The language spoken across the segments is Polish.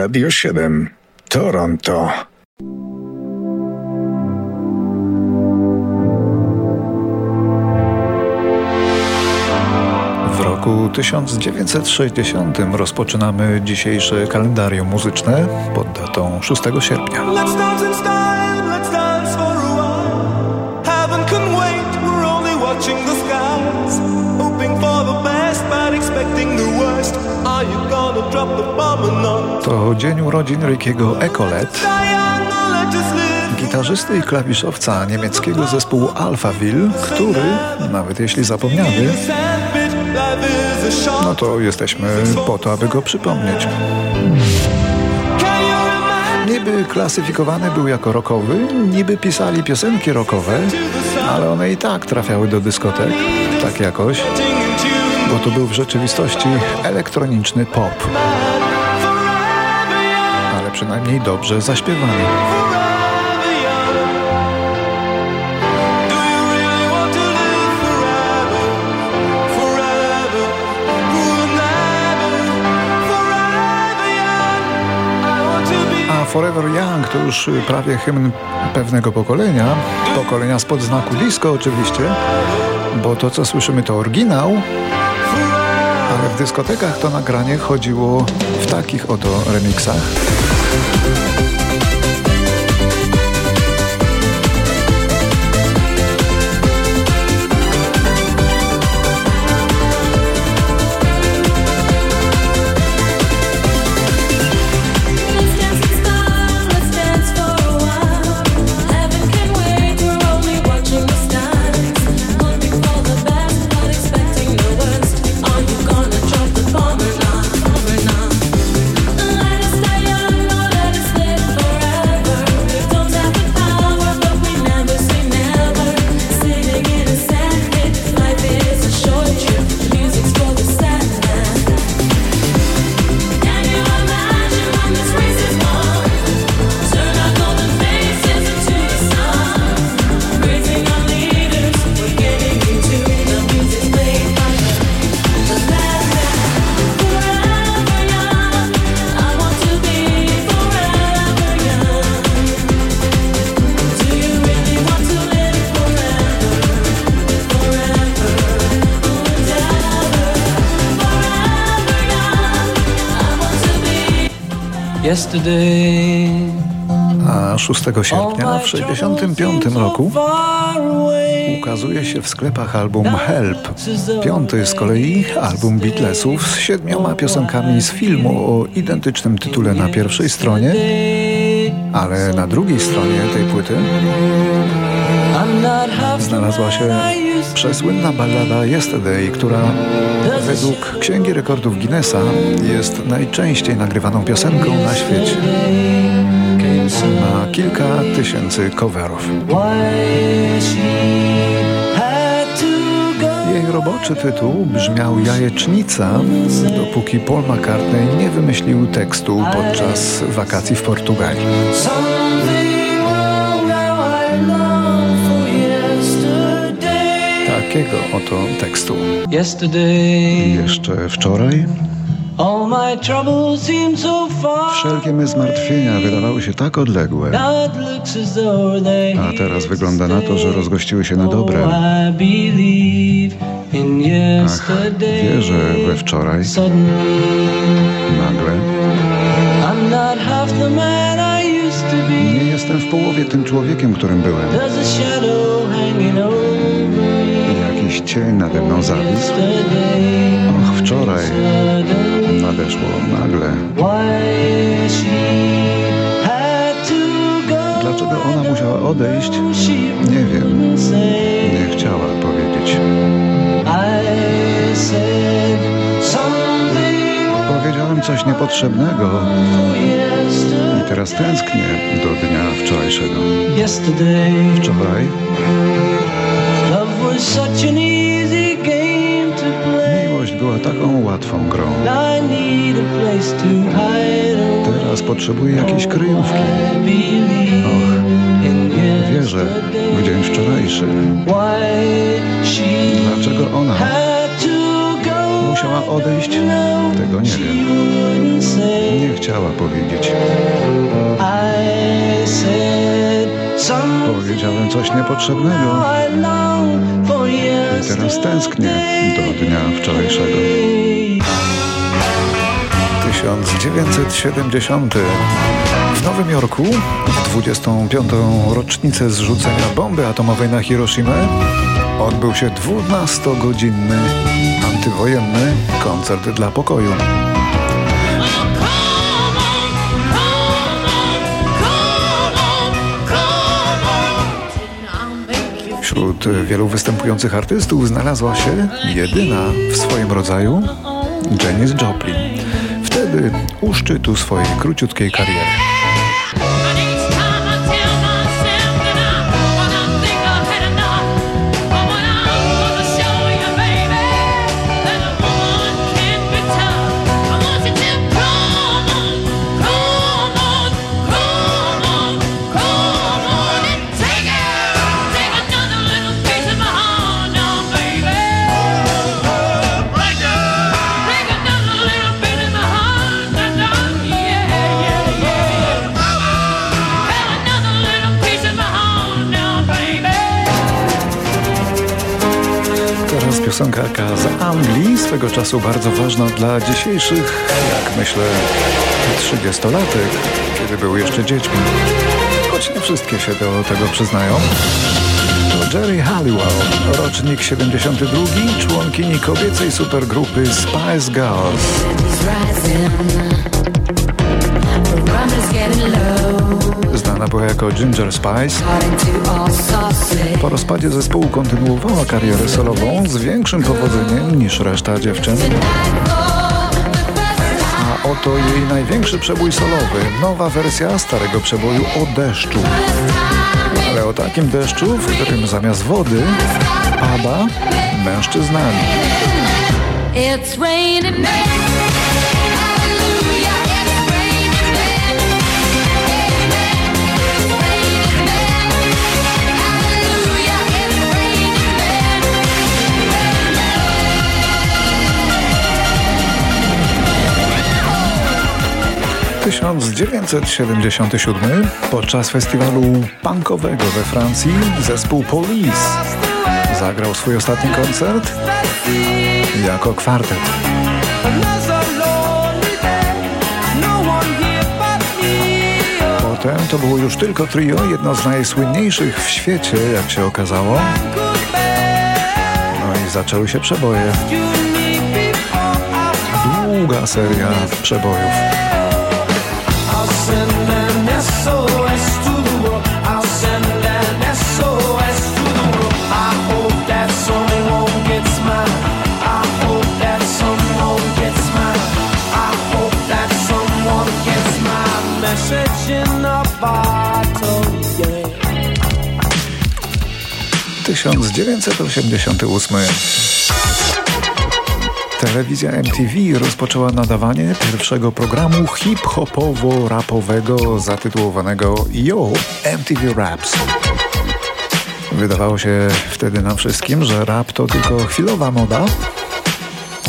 Radio 7 Toronto. W roku 1960 rozpoczynamy dzisiejsze kalendarium muzyczne pod datą 6 sierpnia. To dzień urodzin Rickiego Ecolet, gitarzysty i klawiszowca niemieckiego zespołu Alphaville, który, nawet jeśli zapomniany, no to jesteśmy po to, aby go przypomnieć. Niby klasyfikowany był jako rockowy, niby pisali piosenki rockowe, ale one i tak trafiały do dyskotek, tak jakoś, bo to był w rzeczywistości elektroniczny pop. Ale przynajmniej dobrze zaśpiewany. Forever Young to już prawie hymn pewnego pokolenia, pokolenia spod znaku disco oczywiście, bo to co słyszymy to oryginał, ale w dyskotekach to nagranie chodziło w takich oto remixach. A 6 sierpnia w 1965 roku ukazuje się w sklepach album Help. Piąty z kolei album Beatlesów z siedmioma piosenkami z filmu o identycznym tytule na pierwszej stronie, ale na drugiej stronie tej płyty znalazła się przesłynna ballada Yesterday, która według Księgi Rekordów Guinnessa jest najczęściej nagrywaną piosenką na świecie. Ma kilka tysięcy coverów. Jej roboczy tytuł brzmiał Jajecznica, dopóki Paul McCartney nie wymyślił tekstu podczas wakacji w Portugalii. Takiego oto tekstu. Jeszcze wczoraj Wszelkie me zmartwienia wydawały się tak odległe, a teraz wygląda na to, że rozgościły się na dobre. Ach, wierzę we wczoraj. Nagle. Nie jestem w połowie tym człowiekiem, którym byłem cień nade mną zawisł. Och, wczoraj nadeszło nagle. Dlaczego ona musiała odejść? Nie wiem. Nie chciała powiedzieć. Powiedziałem coś niepotrzebnego i teraz tęsknię do dnia wczorajszego. Wczoraj Miłość była taką łatwą grą. Teraz potrzebuję jakiejś kryjówki. Och, wierzę w dzień wczorajszy. Dlaczego ona musiała odejść? Tego nie wiem. Nie chciała powiedzieć. Powiedziałem coś niepotrzebnego. Tęsknię do dnia wczorajszego. 1970. W Nowym Jorku w 25. rocznicę zrzucenia bomby atomowej na Hiroshimę odbył się 12-godzinny antywojenny koncert dla pokoju. Wśród wielu występujących artystów znalazła się jedyna w swoim rodzaju Janis Joplin. Wtedy u szczytu swojej króciutkiej kariery. 'Piosenkarka z Anglii, swego czasu bardzo ważna dla dzisiejszych, jak myślę, 30-latek, kiedy były jeszcze dziećmi. Choć nie wszystkie się do tego przyznają. To Jerry Halliwell, rocznik 72, członkini kobiecej supergrupy Spice Girls. Znana była jako Ginger Spice. Po rozpadzie zespołu kontynuowała karierę solową z większym powodzeniem niż reszta dziewczyn. A oto jej największy przebój solowy, nowa wersja starego przeboju o deszczu. Ale o takim deszczu, w którym zamiast wody pada mężczyznami. It's raining 1977 podczas festiwalu punkowego we Francji zespół Police zagrał swój ostatni koncert jako kwartet. Potem to było już tylko trio, jedno z najsłynniejszych w świecie, jak się okazało. No i zaczęły się przeboje. Długa seria przebojów. Tysiąc dziewięćset osiemdziesiąty ósmy. Telewizja MTV rozpoczęła nadawanie pierwszego programu hip-hopowo-rapowego zatytułowanego Yo MTV Raps. Wydawało się wtedy nam wszystkim, że rap to tylko chwilowa moda.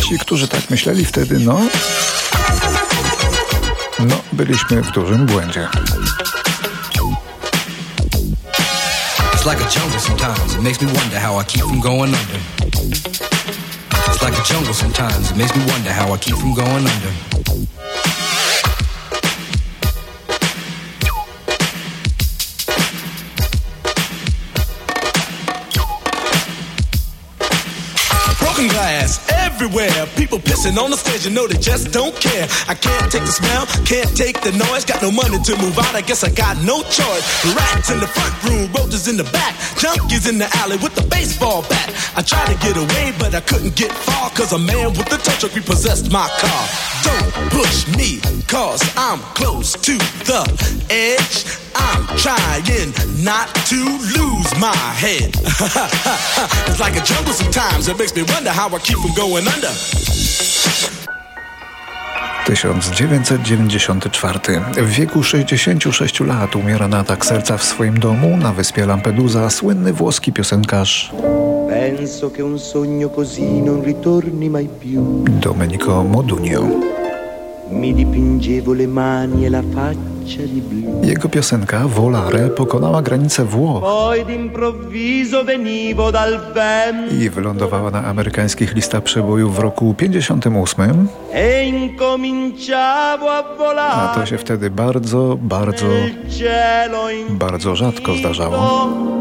Ci, którzy tak myśleli wtedy, no... No, byliśmy w dużym błędzie. It's like a jungle sometimes. It makes me wonder how I keep from going under. Jungle sometimes. It makes me wonder how I keep from going under. Everywhere. People pissing on the stage, you know they just don't care. I can't take the smell, can't take the noise. Got no money to move out, I guess I got no choice. Rats in the front room, roaches in the back, junkies in the alley with the baseball bat. I tried to get away, but I couldn't get far, cause a man with a tow truck repossessed my car. Don't push me, cause I'm close to the edge. I'm trying not to lose my head. it's like a jungle sometimes. It makes me wonder how I keep from going under. 1994. W wieku 66 lat umiera na atak serca w swoim domu na wyspie Lampedusa słynny włoski piosenkarz Domenico Modugno. Mi dipingevo le mani e la faccia. Jego piosenka Volare pokonała granicę Włoch i wylądowała na amerykańskich listach przebojów w roku 58. E A to się wtedy bardzo, bardzo, bardzo rzadko zdarzało.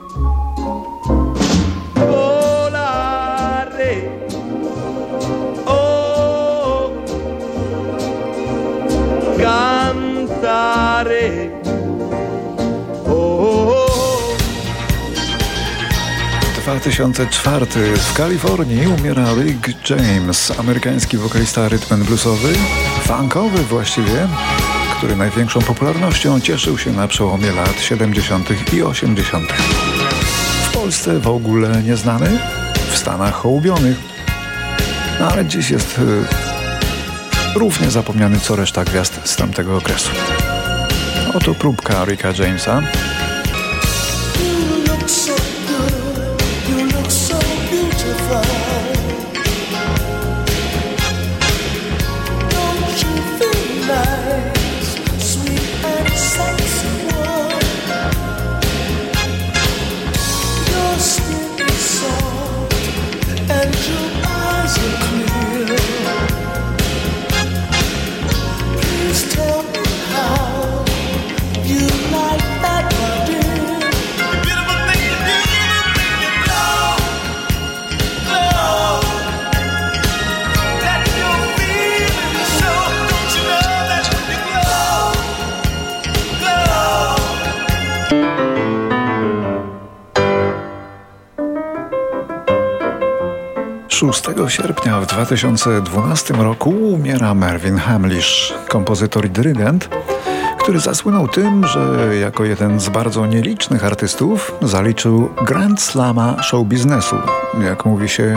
Cantare. Oh, 2004 w Kalifornii umiera Rick James, amerykański wokalista rytm bluesowy, funkowy właściwie, który największą popularnością cieszył się na przełomie lat 70. i 80. W Polsce w ogóle nieznany, w Stanach hołubionych, no ale dziś jest y, równie zapomniany co reszta gwiazd z tamtego okresu. Oto próbka Ricka Jamesa. Sierpnia w 2012 roku umiera Mervyn Hamlish, kompozytor i dyrygent, który zasłynął tym, że jako jeden z bardzo nielicznych artystów zaliczył Grand Slama show biznesu, jak mówi się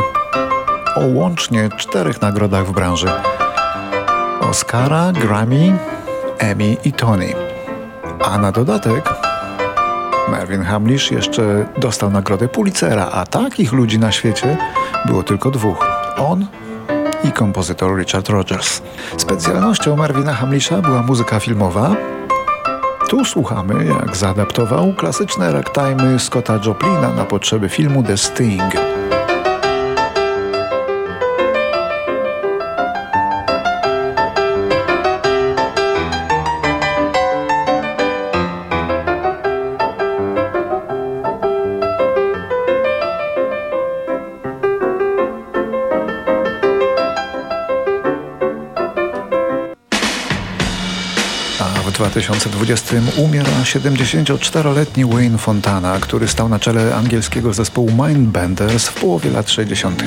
o łącznie czterech nagrodach w branży. Oscara, Grammy, Emmy i Tony. A na dodatek Mervyn Hamlish jeszcze dostał nagrodę Pulitzera, a takich ludzi na świecie było tylko dwóch. On i kompozytor Richard Rogers. Specjalnością Marvina Hamlisha była muzyka filmowa. Tu słuchamy, jak zaadaptował klasyczne ragtime'y Scotta Joplina na potrzeby filmu The Sting. 2020 umiera 74-letni Wayne Fontana, który stał na czele angielskiego zespołu Mindbenders w połowie lat 60.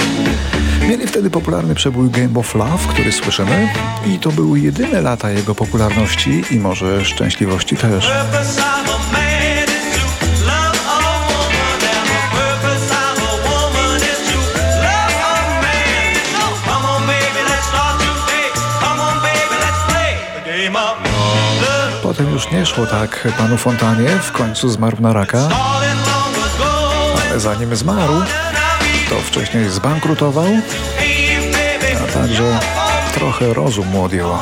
Mieli wtedy popularny przebój Game of Love, który słyszymy i to były jedyne lata jego popularności i może szczęśliwości też. Potem już nie szło tak panu Fontanie, w końcu zmarł na raka. Ale zanim zmarł, to wcześniej zbankrutował, a także trochę rozum mu odjęło.